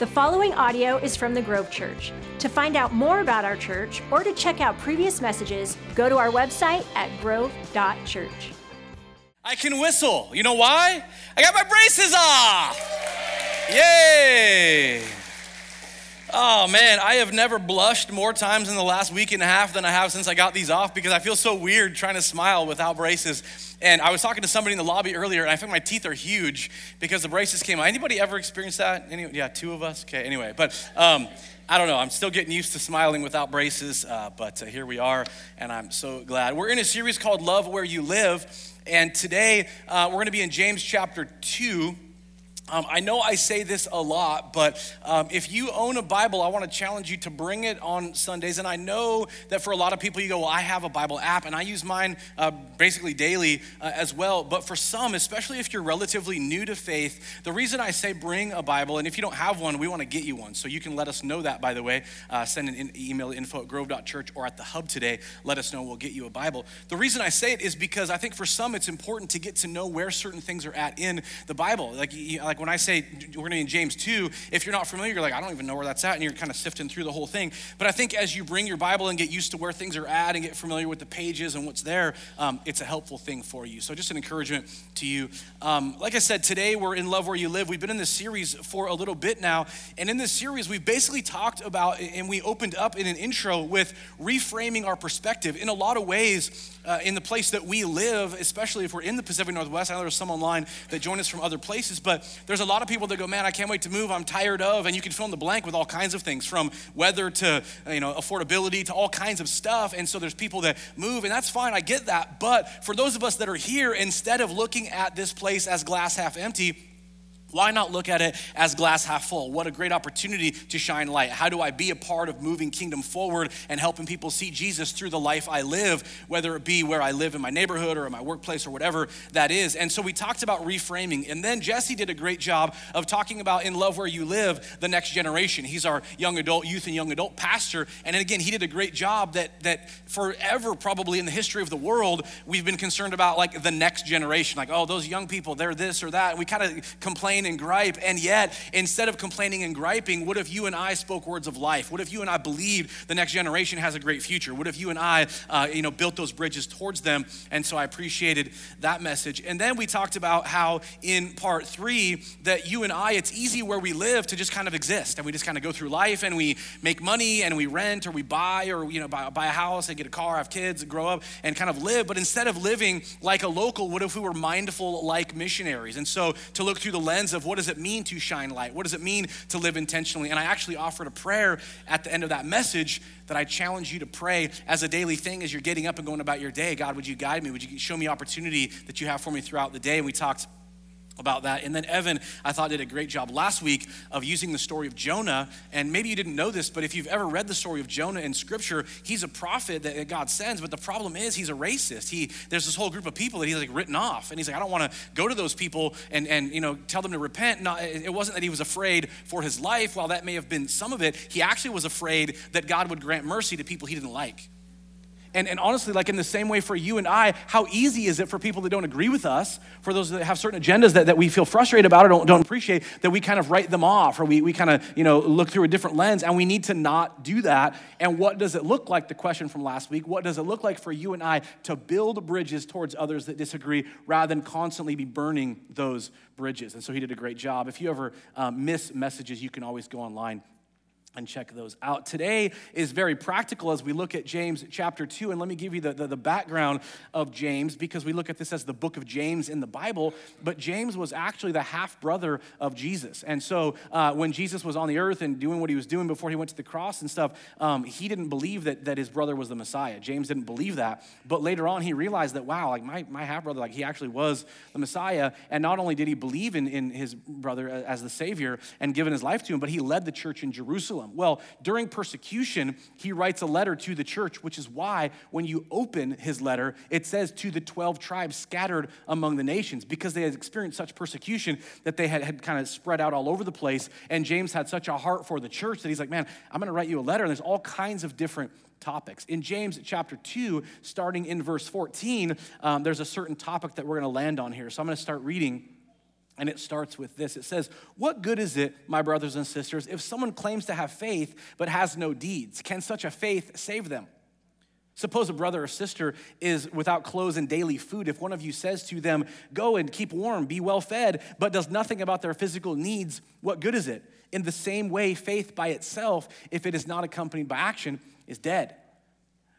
The following audio is from the Grove Church. To find out more about our church or to check out previous messages, go to our website at grove.church. I can whistle. You know why? I got my braces off. Yay! Oh man, I have never blushed more times in the last week and a half than I have since I got these off because I feel so weird trying to smile without braces. And I was talking to somebody in the lobby earlier, and I think my teeth are huge because the braces came out. Anybody ever experienced that? Any, yeah, two of us. Okay, anyway, but um, I don't know. I'm still getting used to smiling without braces, uh, but uh, here we are, and I'm so glad. We're in a series called Love Where You Live, and today uh, we're going to be in James chapter two. Um, I know I say this a lot, but um, if you own a Bible, I want to challenge you to bring it on Sundays. And I know that for a lot of people, you go, Well, I have a Bible app, and I use mine uh, basically daily uh, as well. But for some, especially if you're relatively new to faith, the reason I say bring a Bible, and if you don't have one, we want to get you one. So you can let us know that, by the way. Uh, send an email info at grove.church or at the hub today. Let us know, we'll get you a Bible. The reason I say it is because I think for some, it's important to get to know where certain things are at in the Bible. Like, like when I say we're going to be in James 2, if you're not familiar, you're like, I don't even know where that's at, and you're kind of sifting through the whole thing. But I think as you bring your Bible and get used to where things are at and get familiar with the pages and what's there, um, it's a helpful thing for you. So just an encouragement to you. Um, like I said, today we're in Love Where You Live. We've been in this series for a little bit now, and in this series, we've basically talked about, and we opened up in an intro with reframing our perspective. In a lot of ways, uh, in the place that we live, especially if we're in the Pacific Northwest. I know there's some online that join us from other places, but there's a lot of people that go, man, I can't wait to move. I'm tired of, and you can fill in the blank with all kinds of things, from weather to you know affordability to all kinds of stuff. And so there's people that move, and that's fine. I get that. But for those of us that are here, instead of looking at this place as glass half empty why not look at it as glass half full? What a great opportunity to shine light. How do I be a part of moving kingdom forward and helping people see Jesus through the life I live, whether it be where I live in my neighborhood or in my workplace or whatever that is? And so we talked about reframing. And then Jesse did a great job of talking about in love where you live, the next generation. He's our young adult, youth and young adult pastor. And again, he did a great job that that forever probably in the history of the world, we've been concerned about like the next generation. Like, oh, those young people, they're this or that. We kind of complain complain and gripe. And yet, instead of complaining and griping, what if you and I spoke words of life? What if you and I believed the next generation has a great future? What if you and I, uh, you know, built those bridges towards them? And so I appreciated that message. And then we talked about how in part three that you and I, it's easy where we live to just kind of exist, and we just kind of go through life and we make money and we rent or we buy or you know buy, buy a house and get a car, have kids, grow up, and kind of live. But instead of living like a local, what if we were mindful like missionaries? And so to look through the lens lens of what does it mean to shine light? What does it mean to live intentionally? And I actually offered a prayer at the end of that message that I challenge you to pray as a daily thing as you're getting up and going about your day. God, would you guide me? Would you show me opportunity that you have for me throughout the day? And we talked about that. And then Evan, I thought, did a great job last week of using the story of Jonah. And maybe you didn't know this, but if you've ever read the story of Jonah in scripture, he's a prophet that God sends. But the problem is he's a racist. He there's this whole group of people that he's like written off. And he's like, I don't want to go to those people and and you know tell them to repent. Not, it wasn't that he was afraid for his life, while that may have been some of it, he actually was afraid that God would grant mercy to people he didn't like. And, and honestly, like in the same way for you and I, how easy is it for people that don't agree with us, for those that have certain agendas that, that we feel frustrated about or don't, don't appreciate, that we kind of write them off or we, we kind of, you know, look through a different lens and we need to not do that. And what does it look like, the question from last week, what does it look like for you and I to build bridges towards others that disagree rather than constantly be burning those bridges? And so he did a great job. If you ever um, miss messages, you can always go online and check those out. Today is very practical as we look at James chapter 2. And let me give you the, the, the, background of James because we look at this as the book of James in the Bible. But James was actually the half brother of Jesus. And so uh, when Jesus was on the earth and doing what he was doing before he went to the cross and stuff, um, he didn't believe that, that his brother was the Messiah. James didn't believe that. But later on, he realized that, wow, like my, my half brother, like he actually was the Messiah. And not only did he believe in, in his brother as the Savior and given his life to him, but he led the church in Jerusalem Jerusalem. Well, during persecution, he writes a letter to the church, which is why when you open his letter, it says to the 12 tribes scattered among the nations, because they had experienced such persecution that they had, had kind of spread out all over the place. And James had such a heart for the church that he's like, man, I'm going to write you a letter. And there's all kinds of different topics. In James chapter 2, starting in verse 14, um, there's a certain topic that we're going to land on here. So I'm going to start reading And it starts with this it says, What good is it, my brothers and sisters, if someone claims to have faith but has no deeds? Can such a faith save them? Suppose a brother or sister is without clothes and daily food. If one of you says to them, Go and keep warm, be well fed, but does nothing about their physical needs, what good is it? In the same way, faith by itself, if it is not accompanied by action, is dead.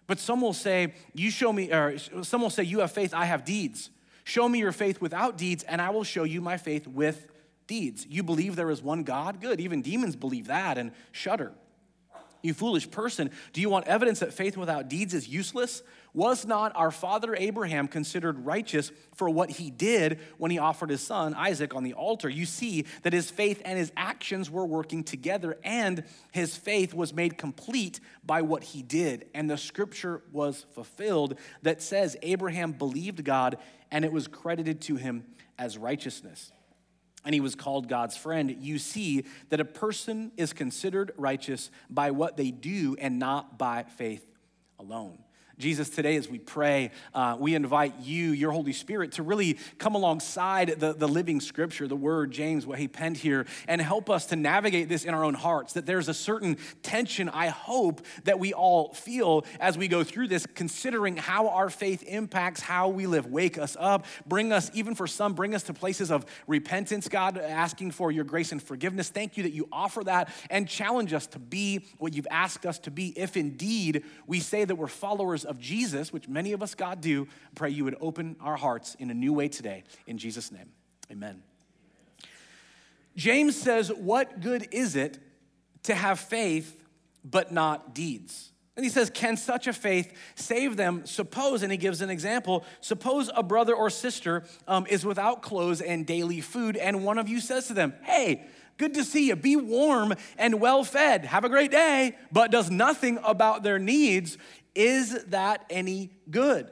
But some will say, You show me, or some will say, You have faith, I have deeds. Show me your faith without deeds, and I will show you my faith with deeds. You believe there is one God? Good. Even demons believe that and shudder. You foolish person, do you want evidence that faith without deeds is useless? Was not our father Abraham considered righteous for what he did when he offered his son Isaac on the altar? You see that his faith and his actions were working together, and his faith was made complete by what he did. And the scripture was fulfilled that says Abraham believed God, and it was credited to him as righteousness and he was called God's friend, you see that a person is considered righteous by what they do and not by faith alone. Jesus, today as we pray, uh, we invite you, your Holy Spirit, to really come alongside the, the living scripture, the word, James, what he penned here, and help us to navigate this in our own hearts. That there's a certain tension, I hope, that we all feel as we go through this, considering how our faith impacts how we live. Wake us up, bring us, even for some, bring us to places of repentance, God, asking for your grace and forgiveness. Thank you that you offer that and challenge us to be what you've asked us to be, if indeed we say that we're followers Jesus, which many of us, God, do, I pray you would open our hearts in a new way today. In Jesus' name, amen. James says, What good is it to have faith but not deeds? And he says, Can such a faith save them? Suppose, and he gives an example, suppose a brother or sister um, is without clothes and daily food, and one of you says to them, Hey, good to see you. Be warm and well fed. Have a great day, but does nothing about their needs. Is that any good?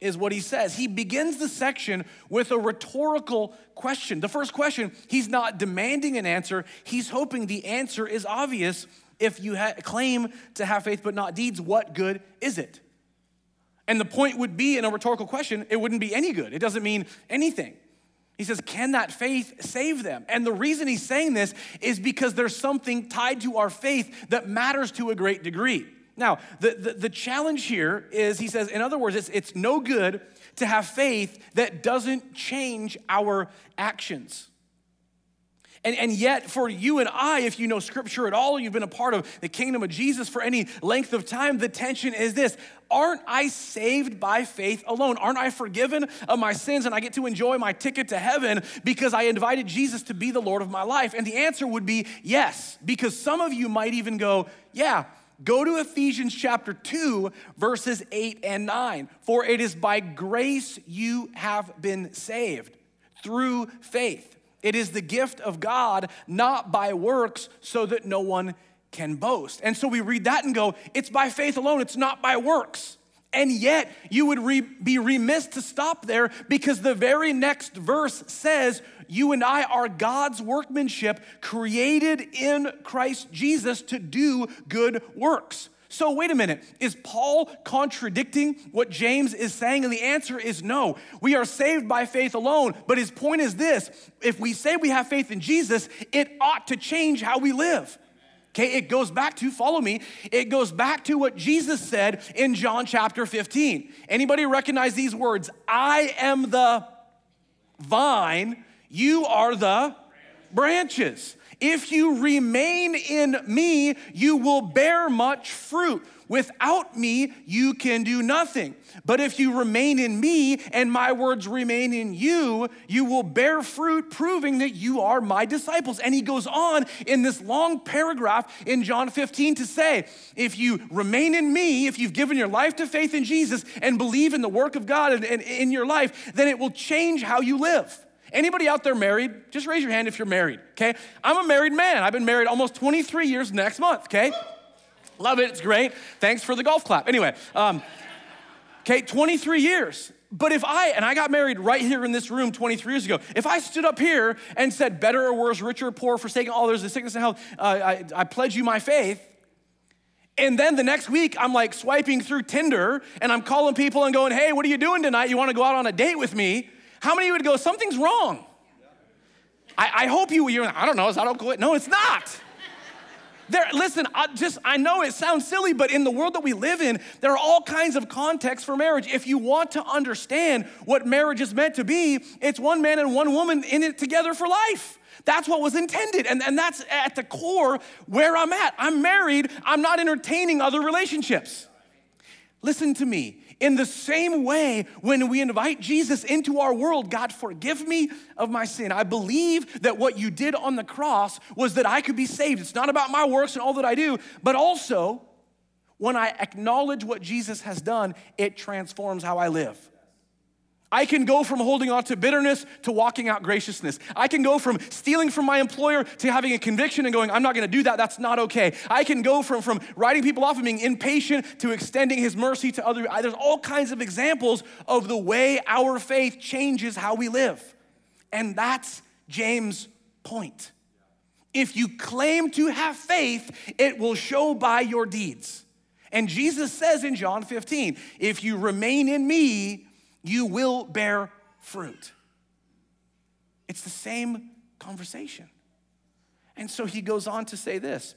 Is what he says. He begins the section with a rhetorical question. The first question, he's not demanding an answer, he's hoping the answer is obvious. If you ha- claim to have faith but not deeds, what good is it? And the point would be in a rhetorical question, it wouldn't be any good. It doesn't mean anything. He says, Can that faith save them? And the reason he's saying this is because there's something tied to our faith that matters to a great degree. Now, the, the, the, challenge here is he says, in other words, it's, it's no good to have faith that doesn't change our actions. And, and yet, for you and I, if you know scripture at all, you've been a part of the kingdom of Jesus for any length of time, the tension is this Aren't I saved by faith alone? Aren't I forgiven of my sins and I get to enjoy my ticket to heaven because I invited Jesus to be the Lord of my life? And the answer would be yes, because some of you might even go, Yeah, Go to Ephesians chapter 2, verses 8 and 9. For it is by grace you have been saved through faith. It is the gift of God, not by works, so that no one can boast. And so we read that and go, it's by faith alone, it's not by works. And yet, you would re- be remiss to stop there because the very next verse says, You and I are God's workmanship created in Christ Jesus to do good works. So, wait a minute. Is Paul contradicting what James is saying? And the answer is no. We are saved by faith alone. But his point is this if we say we have faith in Jesus, it ought to change how we live. Okay, it goes back to, follow me, it goes back to what Jesus said in John chapter 15. Anybody recognize these words? I am the vine, you are the branches. If you remain in me, you will bear much fruit. Without me, you can do nothing. But if you remain in me and my words remain in you, you will bear fruit, proving that you are my disciples. And he goes on in this long paragraph in John 15 to say, if you remain in me, if you've given your life to faith in Jesus and believe in the work of God and, in your life, then it will change how you live. Anybody out there married? Just raise your hand if you're married, okay? I'm a married man. I've been married almost 23 years next month, okay? Love it, it's great. Thanks for the golf clap. Anyway, um, okay, 23 years. But if I, and I got married right here in this room 23 years ago, if I stood up here and said, better or worse, richer or poor, forsaking all, there's a sickness and health, uh, I, I pledge you my faith. And then the next week, I'm like swiping through Tinder and I'm calling people and going, hey, what are you doing tonight? You wanna go out on a date with me? How many would go, something's wrong? I, I hope you, you're, I don't know, is that okay? No, it's not. There, listen, I just I know it sounds silly, but in the world that we live in, there are all kinds of contexts for marriage. If you want to understand what marriage is meant to be, it's one man and one woman in it together for life. That's what was intended. And, and that's at the core where I'm at. I'm married, I'm not entertaining other relationships. Listen to me. In the same way, when we invite Jesus into our world, God, forgive me of my sin. I believe that what you did on the cross was that I could be saved. It's not about my works and all that I do, but also when I acknowledge what Jesus has done, it transforms how I live. I can go from holding on to bitterness to walking out graciousness. I can go from stealing from my employer to having a conviction and going, I'm not gonna do that, that's not okay. I can go from, from writing people off and being impatient to extending his mercy to others. There's all kinds of examples of the way our faith changes how we live. And that's James' point. If you claim to have faith, it will show by your deeds. And Jesus says in John 15, if you remain in me, you will bear fruit. It's the same conversation. And so he goes on to say this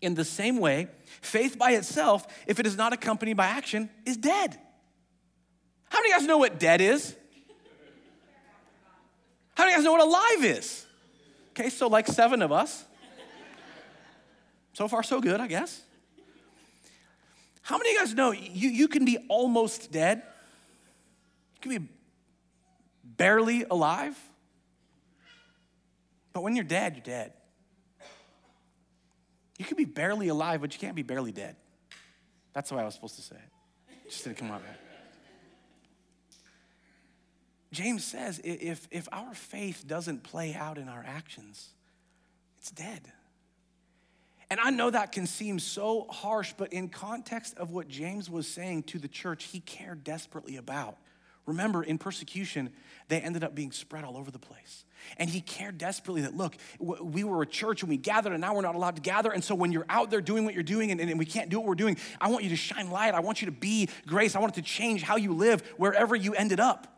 In the same way, faith by itself, if it is not accompanied by action, is dead. How many of you guys know what dead is? How many of you guys know what alive is? Okay, so like seven of us. So far, so good, I guess. How many of you guys know you, you can be almost dead? Can be barely alive. But when you're dead, you're dead. You can be barely alive, but you can't be barely dead. That's the way I was supposed to say it. Just didn't come out right. James says if, if our faith doesn't play out in our actions, it's dead. And I know that can seem so harsh, but in context of what James was saying to the church, he cared desperately about. Remember, in persecution, they ended up being spread all over the place. And he cared desperately that, look, we were a church and we gathered, and now we're not allowed to gather. And so when you're out there doing what you're doing and, and we can't do what we're doing, I want you to shine light. I want you to be grace. I want it to change how you live wherever you ended up.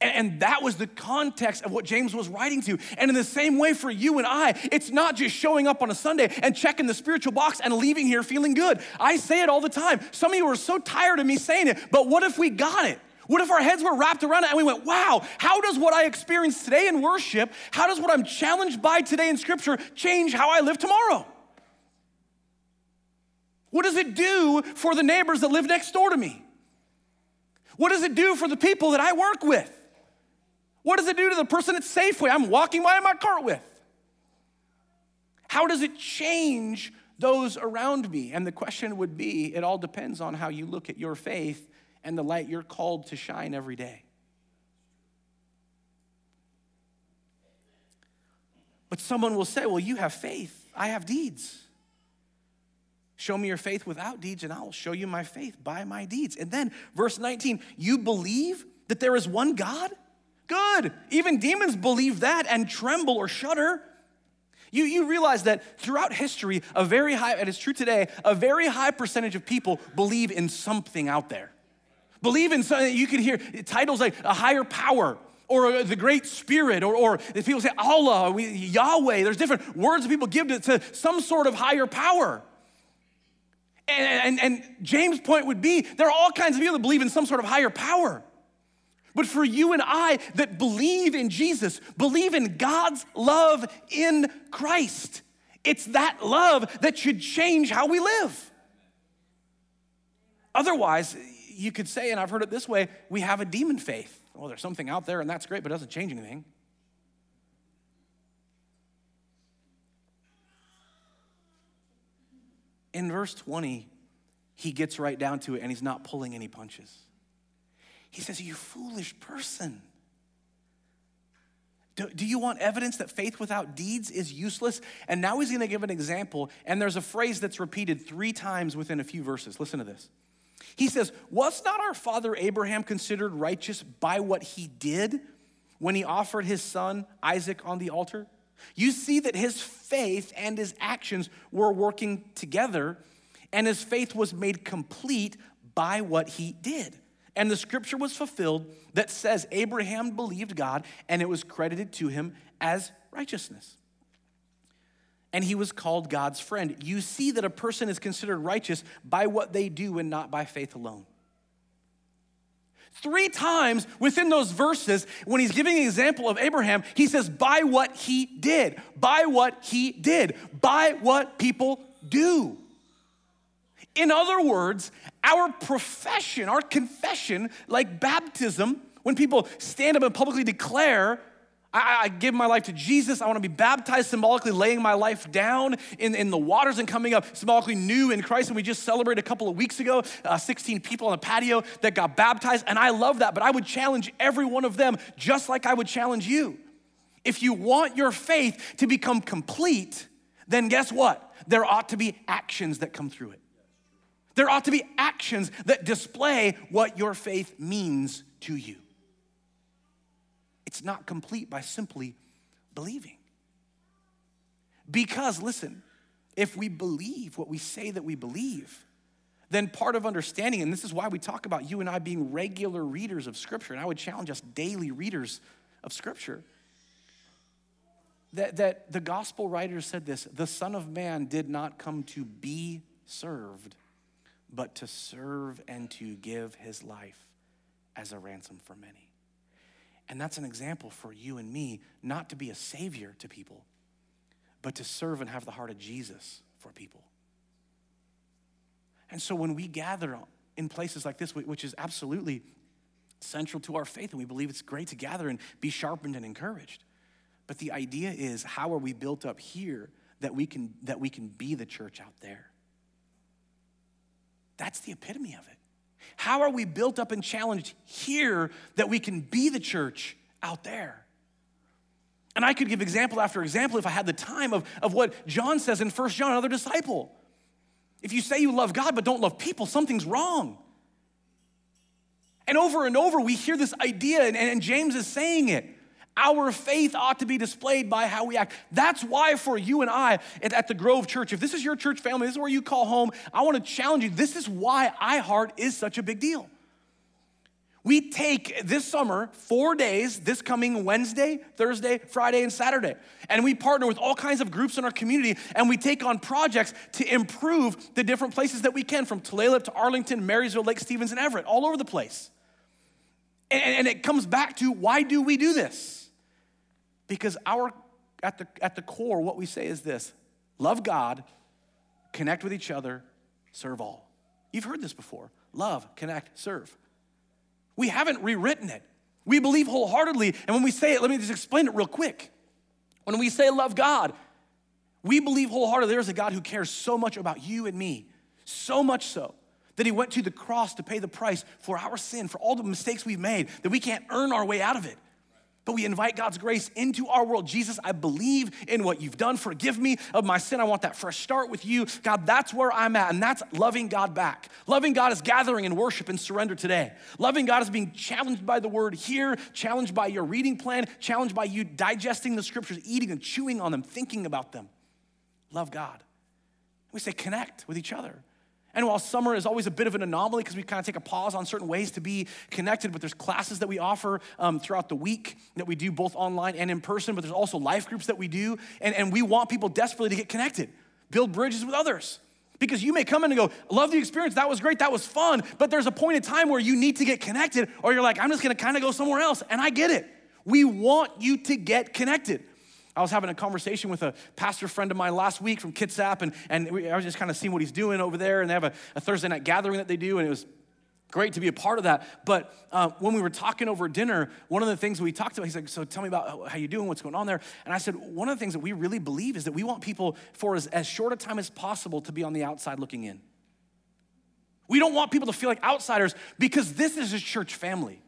And that was the context of what James was writing to. And in the same way for you and I, it's not just showing up on a Sunday and checking the spiritual box and leaving here feeling good. I say it all the time. Some of you are so tired of me saying it, but what if we got it? What if our heads were wrapped around it and we went, wow, how does what I experience today in worship, how does what I'm challenged by today in scripture change how I live tomorrow? What does it do for the neighbors that live next door to me? What does it do for the people that I work with? What does it do to the person at Safeway I'm walking by in my cart with? How does it change those around me? And the question would be it all depends on how you look at your faith and the light you're called to shine every day. But someone will say, Well, you have faith, I have deeds. Show me your faith without deeds, and I will show you my faith by my deeds. And then, verse 19, you believe that there is one God? Good. Even demons believe that and tremble or shudder. You, you realize that throughout history, a very high, and it's true today, a very high percentage of people believe in something out there. Believe in something, you can hear titles like a higher power or the great spirit, or, or people say Allah, we, Yahweh, there's different words people give to, to some sort of higher power. And, and, and James' point would be there are all kinds of people that believe in some sort of higher power. But for you and I that believe in Jesus, believe in God's love in Christ, it's that love that should change how we live. Otherwise, you could say, and I've heard it this way we have a demon faith. Well, there's something out there, and that's great, but it doesn't change anything. In verse 20, he gets right down to it, and he's not pulling any punches. He says, You foolish person. Do, do, you want evidence that faith without deeds is useless? And now he's going to give an example, and there's a phrase that's repeated three times within a few verses. Listen to this. He says, Was not our father Abraham considered righteous by what he did when he offered his son Isaac on the altar? You see that his faith and his actions were working together, and his faith was made complete by what he did. And the scripture was fulfilled that says Abraham believed God and it was credited to him as righteousness. And he was called God's friend. You see that a person is considered righteous by what they do and not by faith alone. Three times within those verses, when he's giving an example of Abraham, he says, by what he did, by what he did, by what people do. In other words, our profession, our confession, like baptism, when people stand up and publicly declare, I, I, give my life to Jesus. I want to be baptized symbolically, laying my life down in, in the waters and coming up symbolically new in Christ. And we just celebrated a couple of weeks ago uh, 16 people on the patio that got baptized. And I love that. But I would challenge every one of them, just like I would challenge you. If you want your faith to become complete, then guess what? There ought to be actions that come through it. There ought to be actions that display what your faith means to you. It's not complete by simply believing. Because, listen, if we believe what we say that we believe, then part of understanding, and this is why we talk about you and I being regular readers of Scripture, and I would challenge us daily readers of Scripture, that, that the gospel writers said this the Son of Man did not come to be served, but to serve and to give his life as a ransom for many. And that's an example for you and me not to be a savior to people, but to serve and have the heart of Jesus for people. And so when we gather in places like this, which is absolutely central to our faith, and we believe it's great to gather and be sharpened and encouraged. But the idea is how are we built up here that we can that we can be the church out there? That's the epitome of it. How are we built up and challenged here that we can be the church out there? And I could give example after example if I had the time of, of what John says in First John, another disciple. If you say you love God but don't love people, something's wrong. And over and over, we hear this idea, and, and James is saying it. Our faith ought to be displayed by how we act. That's why, for you and I at, the Grove Church, if this is your church family, this is where you call home, I want to challenge you. This is why iHeart is such a big deal. We take this summer four days, this coming Wednesday, Thursday, Friday, and Saturday. And we partner with all kinds of groups in our community and we take on projects to improve the different places that we can from Tulalip to Arlington, Marysville, Lake Stevens, and Everett, all over the place. And it comes back to why do we do this? Because our, at, the, at the core, what we say is this love God, connect with each other, serve all. You've heard this before love, connect, serve. We haven't rewritten it. We believe wholeheartedly. And when we say it, let me just explain it real quick. When we say love God, we believe wholeheartedly there's a God who cares so much about you and me, so much so that he went to the cross to pay the price for our sin, for all the mistakes we've made, that we can't earn our way out of it but we invite God's grace into our world. Jesus, I believe in what you've done. Forgive me of my sin. I want that fresh start with you. God, that's where I'm at, and that's loving God back. Loving God is gathering in worship and surrender today. Loving God is being challenged by the word here, challenged by your reading plan, challenged by you digesting the scriptures, eating and chewing on them, thinking about them. Love God. We say connect with each other. And while summer is always a bit of an anomaly because we kind of take a pause on certain ways to be connected, but there's classes that we offer um, throughout the week that we do both online and in person, but there's also life groups that we do. And, and we want people desperately to get connected, build bridges with others. Because you may come in and go, love the experience, that was great, that was fun, but there's a point in time where you need to get connected, or you're like, I'm just gonna kind of go somewhere else. And I get it. We want you to get connected. I was having a conversation with a pastor friend of mine last week from Kitsap, and, and we, I was just kind of seeing what he's doing over there. And they have a, a, Thursday night gathering that they do, and it was great to be a part of that. But uh, when we were talking over dinner, one of the things we talked about, he's like, So tell me about how you doing, what's going on there. And I said, One of the things that we really believe is that we want people for as, as short a time as possible to be on the outside looking in. We don't want people to feel like outsiders because this is a church family.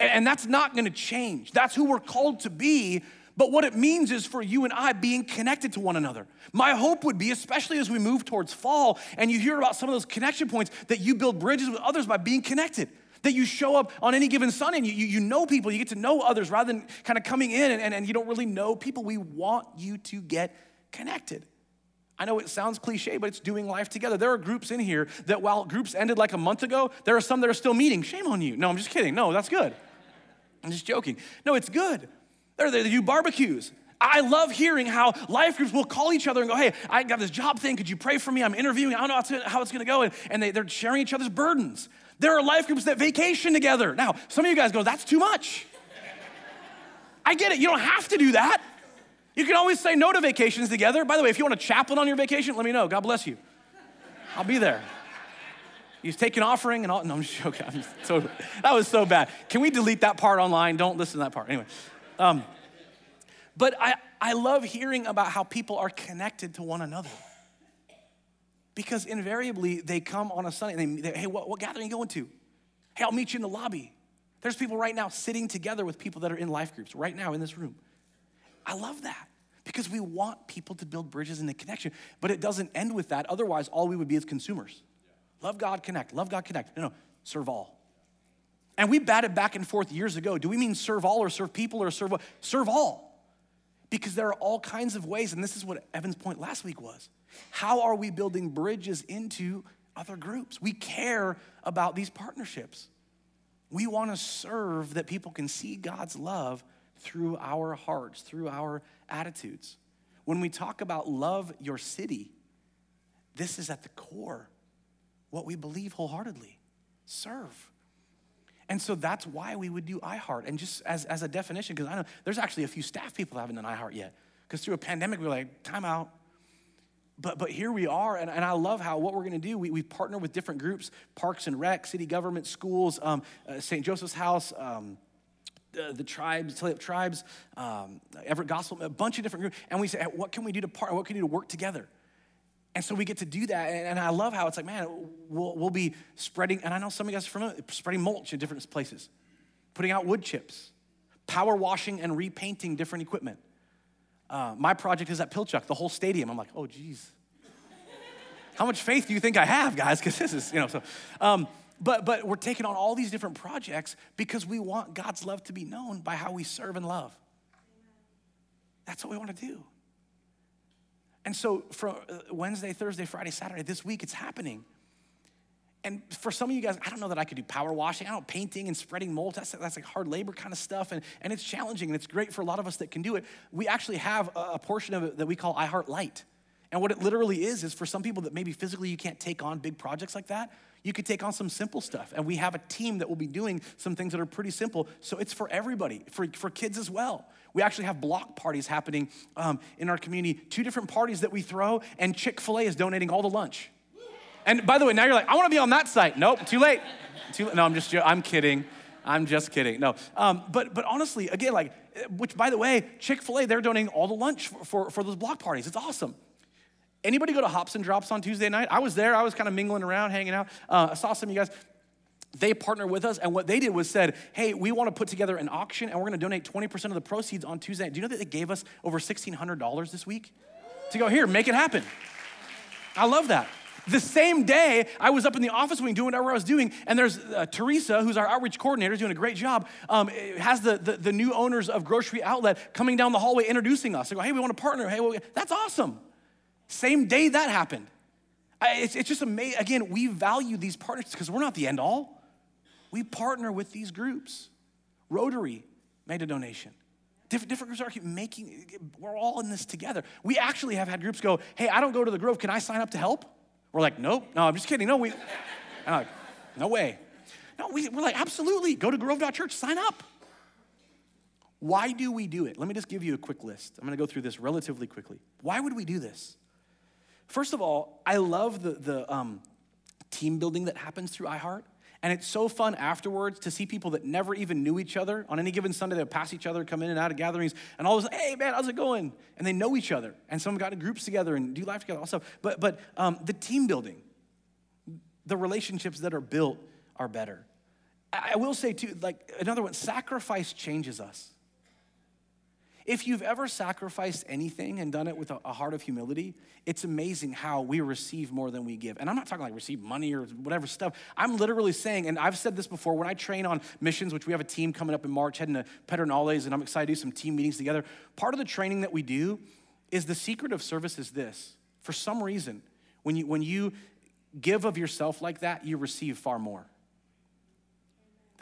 And, and that's not gonna change. That's who we're called to be but what it means is for you and I being connected to one another. My hope would be, especially as we move towards fall and you hear about some of those connection points, that you build bridges with others by being connected. That you show up on any given Sunday and you, you, you know people, you get to know others rather than kind of coming in and, and, and you don't really know people. We want you to get connected. I know it sounds cliche, but it's doing life together. There are groups in here that while groups ended like a month ago, there are some that are still meeting. Shame on you. No, I'm just kidding. No, that's good. I'm just joking. No, it's good. They're there, they do barbecues. I love hearing how life groups will call each other and go, hey, I got this job thing. Could you pray for me? I'm interviewing. I don't know how it's going to go. And, and they, they're sharing each other's burdens. There are life groups that vacation together. Now, some of you guys go, that's too much. I get it. You don't have to do that. You can always say no to vacations together. By the way, if you want a chaplain on your vacation, let me know. God bless you. I'll be there. He's taking offering and all. No, I'm just joking. I'm just so, that was so bad. Can we delete that part online? Don't listen to that part. Anyway. Um, but I, I love hearing about how people are connected to one another. Because invariably they come on a Sunday and they, hey, what, what gathering are you going to? Hey, I'll meet you in the lobby. There's people right now sitting together with people that are in life groups right now in this room. I love that because we want people to build bridges and the connection, but it doesn't end with that. Otherwise, all we would be is consumers. Love God, connect. Love God, connect. No, no, serve all. And we batted back and forth years ago. Do we mean serve all or serve people or serve what? Serve all because there are all kinds of ways, and this is what Evan's point last week was. How are we building bridges into other groups? We care about these partnerships. We want to serve that people can see God's love through our hearts, through our attitudes. When we talk about love your city, this is at the core what we believe wholeheartedly serve. And so that's why we would do iHeart. And just as, as a definition, because I know there's actually a few staff people that haven't done iHeart yet. Because through a pandemic, we are like, time out. But, but here we are, and, and I love how what we're gonna do, we, we partner with different groups parks and rec, city government, schools, um, uh, St. Joseph's House. Um, the, the tribes, Tulalip tribes, um, Everett Gospel, a bunch of different groups, and we say, what can we do to partner? What can we do to work together? And so we get to do that. And I love how it's like, man, we'll, we'll be spreading, and I know some of you guys are familiar, spreading mulch in different places, putting out wood chips, power washing and repainting different equipment. Uh, my project is at Pilchuck, the whole stadium. I'm like, oh, geez. How much faith do you think I have, guys? Because this is, you know, so. Um, but, but we're taking on all these different projects because we want God's love to be known by how we serve and love. That's what we want to do. And so from uh, Wednesday, Thursday, Friday, Saturday, this week, it's happening. And for some of you guys, I don't know that I could do power washing. I don't painting and spreading mold. That's, that's like hard labor kind of stuff. And, and it's challenging and it's great for a lot of us that can do it. We actually have a, a portion of it that we call I Heart Light. And what it literally is, is for some people that maybe physically you can't take on big projects like that, you could take on some simple stuff. And we have a team that will be doing some things that are pretty simple. So it's for everybody, for, for kids as well. We actually have block parties happening um, in our community, two different parties that we throw, and Chick fil A is donating all the lunch. And by the way, now you're like, I wanna be on that site. Nope, too late. Too, no, I'm just, I'm kidding. I'm just kidding. No, um, but but honestly, again, like, which by the way, Chick Fil A, they're donating all the lunch for, for, for those block parties. It's awesome. Anybody go to Hops and Drops on Tuesday night? I was there. I was kind of mingling around, hanging out. Uh, I saw some of you guys they partnered with us and what they did was said hey we want to put together an auction and we're going to donate 20% of the proceeds on tuesday do you know that they gave us over $1600 this week? To go here make it happen. I love that. The same day i was up in the office wing doing whatever i was doing and there's uh, teresa who's our outreach coordinator doing a great job um, has the, the, the, new owners of grocery outlet coming down the hallway introducing us. They go hey we want to partner. Hey well, that's awesome. Same day that happened. It's, it's just amazing again we value these partners because we're not the end all we partner with these groups. Rotary made a donation. Different, different groups are making, we're all in this together. We actually have had groups go, hey, I don't go to the Grove, can I sign up to help? We're like, nope, no, I'm just kidding. No, we, like, no way. No, we, we're like, absolutely, go to grove.church, sign up. Why do we do it? Let me just give you a quick list. I'm gonna go through this relatively quickly. Why would we do this? First of all, I love the, the um, team building that happens through iHeart. And it's so fun afterwards to see people that never even knew each other. On any given Sunday, they'll pass each other, come in and out of gatherings, and all of a sudden, hey man, how's it going? And they know each other. And some got in groups together and do life together also. But but um, the team building, the relationships that are built are better. I, I will say too, like another one, sacrifice changes us. If you've ever sacrificed anything and done it with a, heart of humility, it's amazing how we receive more than we give. And I'm not talking like receive money or whatever stuff. I'm literally saying, and I've said this before, when I train on missions, which we have a team coming up in March heading to Pedernales, and I'm excited to do some team meetings together. Part of the training that we do is the secret of service is this For some reason, when you, when you give of yourself like that, you receive far more.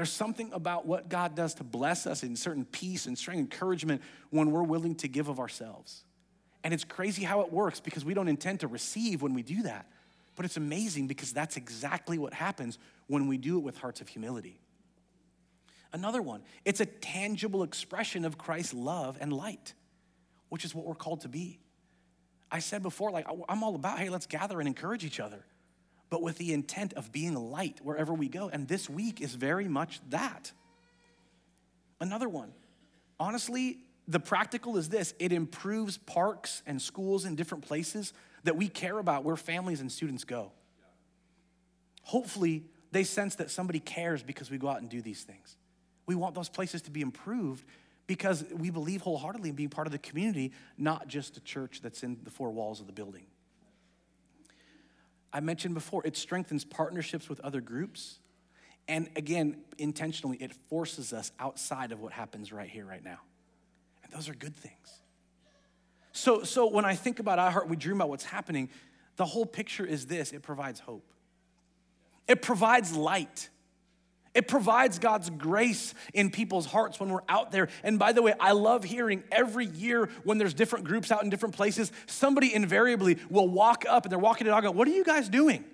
There's something about what God does to bless us in certain peace and strength, encouragement when we're willing to give of ourselves. And it's crazy how it works because we don't intend to receive when we do that. But it's amazing because that's exactly what happens when we do it with hearts of humility. Another one, it's a tangible expression of Christ's love and light, which is what we're called to be. I said before, like, I'm all about, hey, let's gather and encourage each other, but with the intent of being light wherever we go. And this week is very much that. Another one, honestly, the practical is this it improves parks and schools in different places that we care about where families and students go. Hopefully, they sense that somebody cares because we go out and do these things. We want those places to be improved because we believe wholeheartedly in being part of the community, not just a church that's in the four walls of the building. I mentioned before, it strengthens partnerships with other groups. And again, intentionally, it forces us outside of what happens right here, right now. And those are good things. So, so when I think about I Heart, we dream about what's happening, the whole picture is this it provides hope, it provides light. It provides God's grace in people's hearts when we're out there. And by the way, I love hearing every year when there's different groups out in different places, somebody invariably will walk up and they're walking to dog go, What are you guys doing?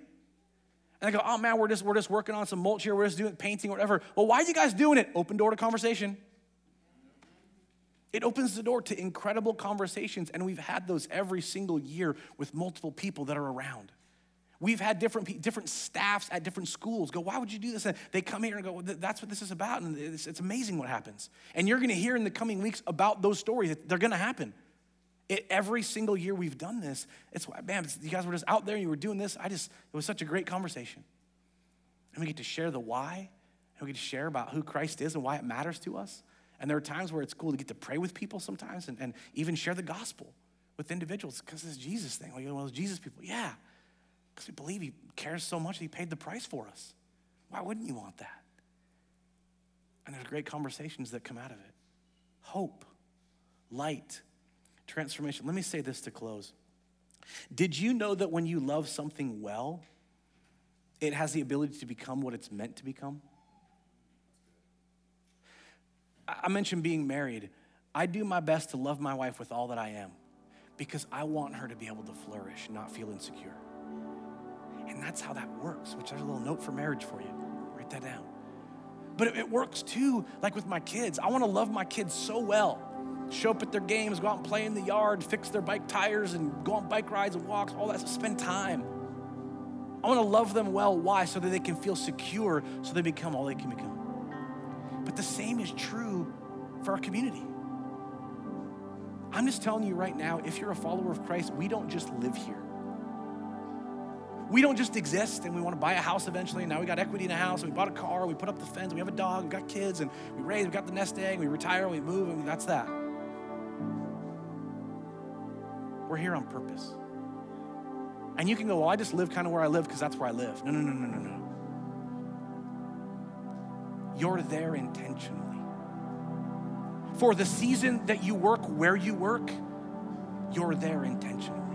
And I go, Oh man, we're just, we're just working on some mulch here, we're just doing painting or whatever. Well, why are you guys doing it? Open door to conversation. It opens the door to incredible conversations, and we've had those every single year with multiple people that are around. We've had different, different staffs at different schools go, Why would you do this? And they come here and go, That's what this is about. And it's, it's amazing what happens. And you're going to hear in the coming weeks about those stories. They're going to happen. It, every single year we've done this, it's, man, you guys were just out there and you were doing this. I just, it was such a great conversation. And we get to share the why, and we get to share about who Christ is and why it matters to us. And there are times where it's cool to get to pray with people sometimes and, and even share the gospel with individuals because it's Jesus thing. Like, know, those Jesus people. Yeah, because we believe he cares so much he paid the price for us. Why wouldn't you want that? And there's great conversations that come out of it hope, light, transformation. Let me say this to close. Did you know that when you love something well, it has the ability to become what it's meant to become? I mentioned being married. I do my best to love my wife with all that I am because I want her to be able to flourish, not feel insecure. And that's how that works, which there's a little note for marriage for you. Write that down. But it, works too, like with my kids. I want to love my kids so well. Show up at their games, go out and play in the yard, fix their bike tires, and go on bike rides and walks, all that. So spend time. I want to love them well. Why? So that they can feel secure, so they become all they can become. But the same is true for our community. I'm just telling you right now if you're a follower of Christ, we don't just live here. We don't just exist and we want to buy a house eventually. And now we got equity in a house, and we bought a car, we put up the fence, we have a dog, we got kids, and we raise, we got the nest egg, we retire, we move, and that's that. We're here on purpose. And you can go, well, I just live kind of where I live because that's where I live. No, no, no, no, no, no. You're there intentionally. For the season that you work where you work, you're there intentionally.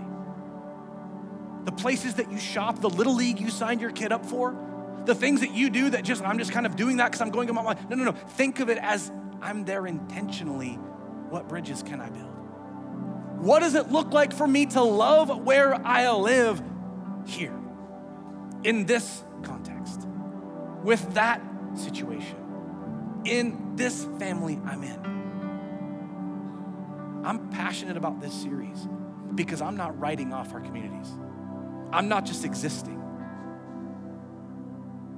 The places that you shop, the little league you signed your kid up for, the things that you do that just, I'm just kind of doing that because I'm going about my, life. no, no, no. Think of it as I'm there intentionally. What bridges can I build? What does it look like for me to love where I live here in this context with that situation in this family I'm in. I'm passionate about this series because I'm not writing off our communities. I'm not just existing.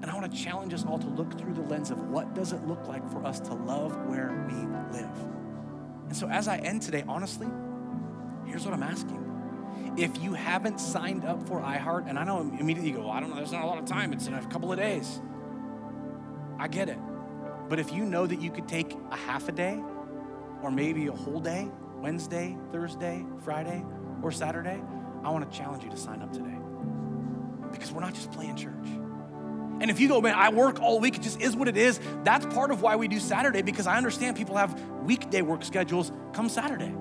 And I want to challenge us all to look through the lens of what does it look like for us to love where we live. And so as I end today, honestly, here's what I'm asking. If you haven't signed up for iHeart, and I know immediately you go, well, I don't know, there's not a lot of time, it's in a couple of days. I get it. But if you know that you could take a half a day or maybe a whole day, Wednesday, Thursday, Friday, or Saturday, I want to challenge you to sign up today. We're not just playing church. And if you go, man, I work all week, it just is what it is, that's part of why we do Saturday because I understand people have weekday work schedules come Saturday.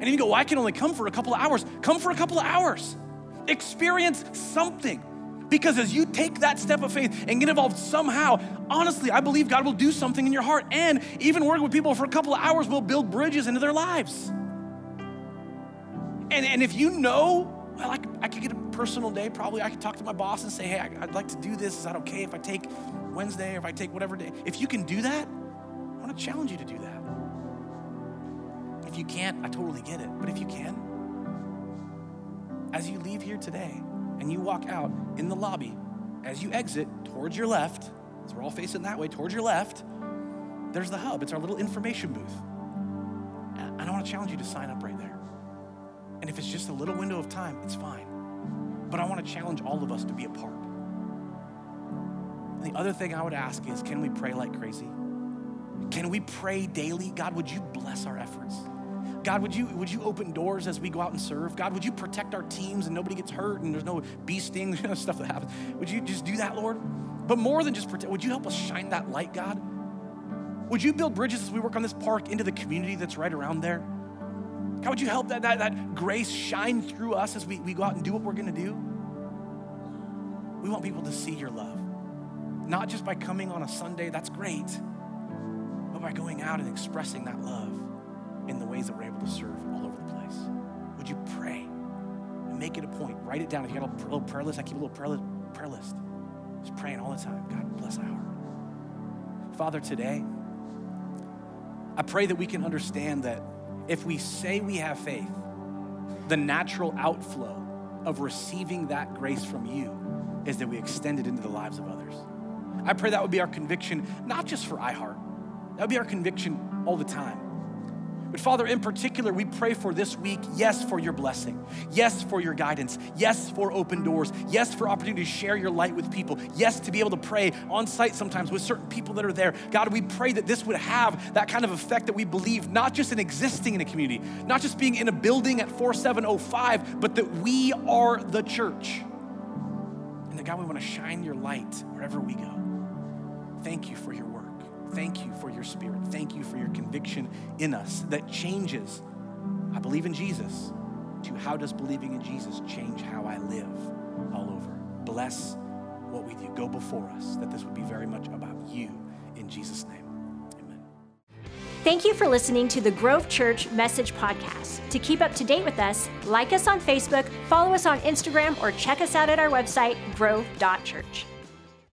And you go, well, I can only come for a couple of hours, come for a couple of hours. Experience something. Because as you take that step of faith and get involved somehow, honestly, I believe God will do something in your heart. And even working with people for a couple of hours will build bridges into their lives. And, and if you know, well, I could, I could get a personal day, probably I could talk to my boss and say, hey, I'd like to do this. Is that okay if I take Wednesday or if I take whatever day? If you can do that, I want to challenge you to do that. If you can't, I totally get it. But if you can, as you leave here today, and you walk out in the lobby, as you exit towards your left, as we're all facing that way, towards your left, there's the hub. It's our little information booth. And I want to challenge you to sign up right there. And if it's just a little window of time, it's fine. But I want to challenge all of us to be a part. And the other thing I would ask is can we pray like crazy? Can we pray daily? God, would you bless our efforts? God, would you, would you open doors as we go out and serve? God, would you protect our teams and nobody gets hurt and there's no bee stings, stuff that happens? Would you just do that, Lord? But more than just protect, would you help us shine that light, God? Would you build bridges as we work on this park into the community that's right around there? God, would you help that, that, that grace shine through us as we, we go out and do what we're gonna do? We want people to see your love. Not just by coming on a Sunday, that's great, but by going out and expressing that love in the ways that we're able to serve all over the place. Would you pray and make it a point? Write it down. If you got a little prayer list, I keep a little prayer list. Prayer list. Just praying all the time. God bless our heart. Father, today, I pray that we can understand that if we say we have faith, the natural outflow of receiving that grace from you is that we extend it into the lives of others. I pray that would be our conviction, not just for iHeart, that would be our conviction all the time. But Father, in particular, we pray for this week, yes, for your blessing. Yes, for your guidance. Yes, for open doors. Yes, for opportunity to share your light with people. Yes, to be able to pray on site sometimes with certain people that are there. God, we pray that this would have that kind of effect that we believe, not just in existing in a community, not just being in a building at 4705, but that we are the church. And that God, we want to shine your light wherever we go. Thank you for your. Thank you for your spirit. Thank you for your conviction in us that changes. I believe in Jesus. To how does believing in Jesus change how I live all over? Bless what we do. Go before us, that this would be very much about you. In Jesus' name. Amen. Thank you for listening to the Grove Church Message Podcast. To keep up to date with us, like us on Facebook, follow us on Instagram, or check us out at our website, grove.church.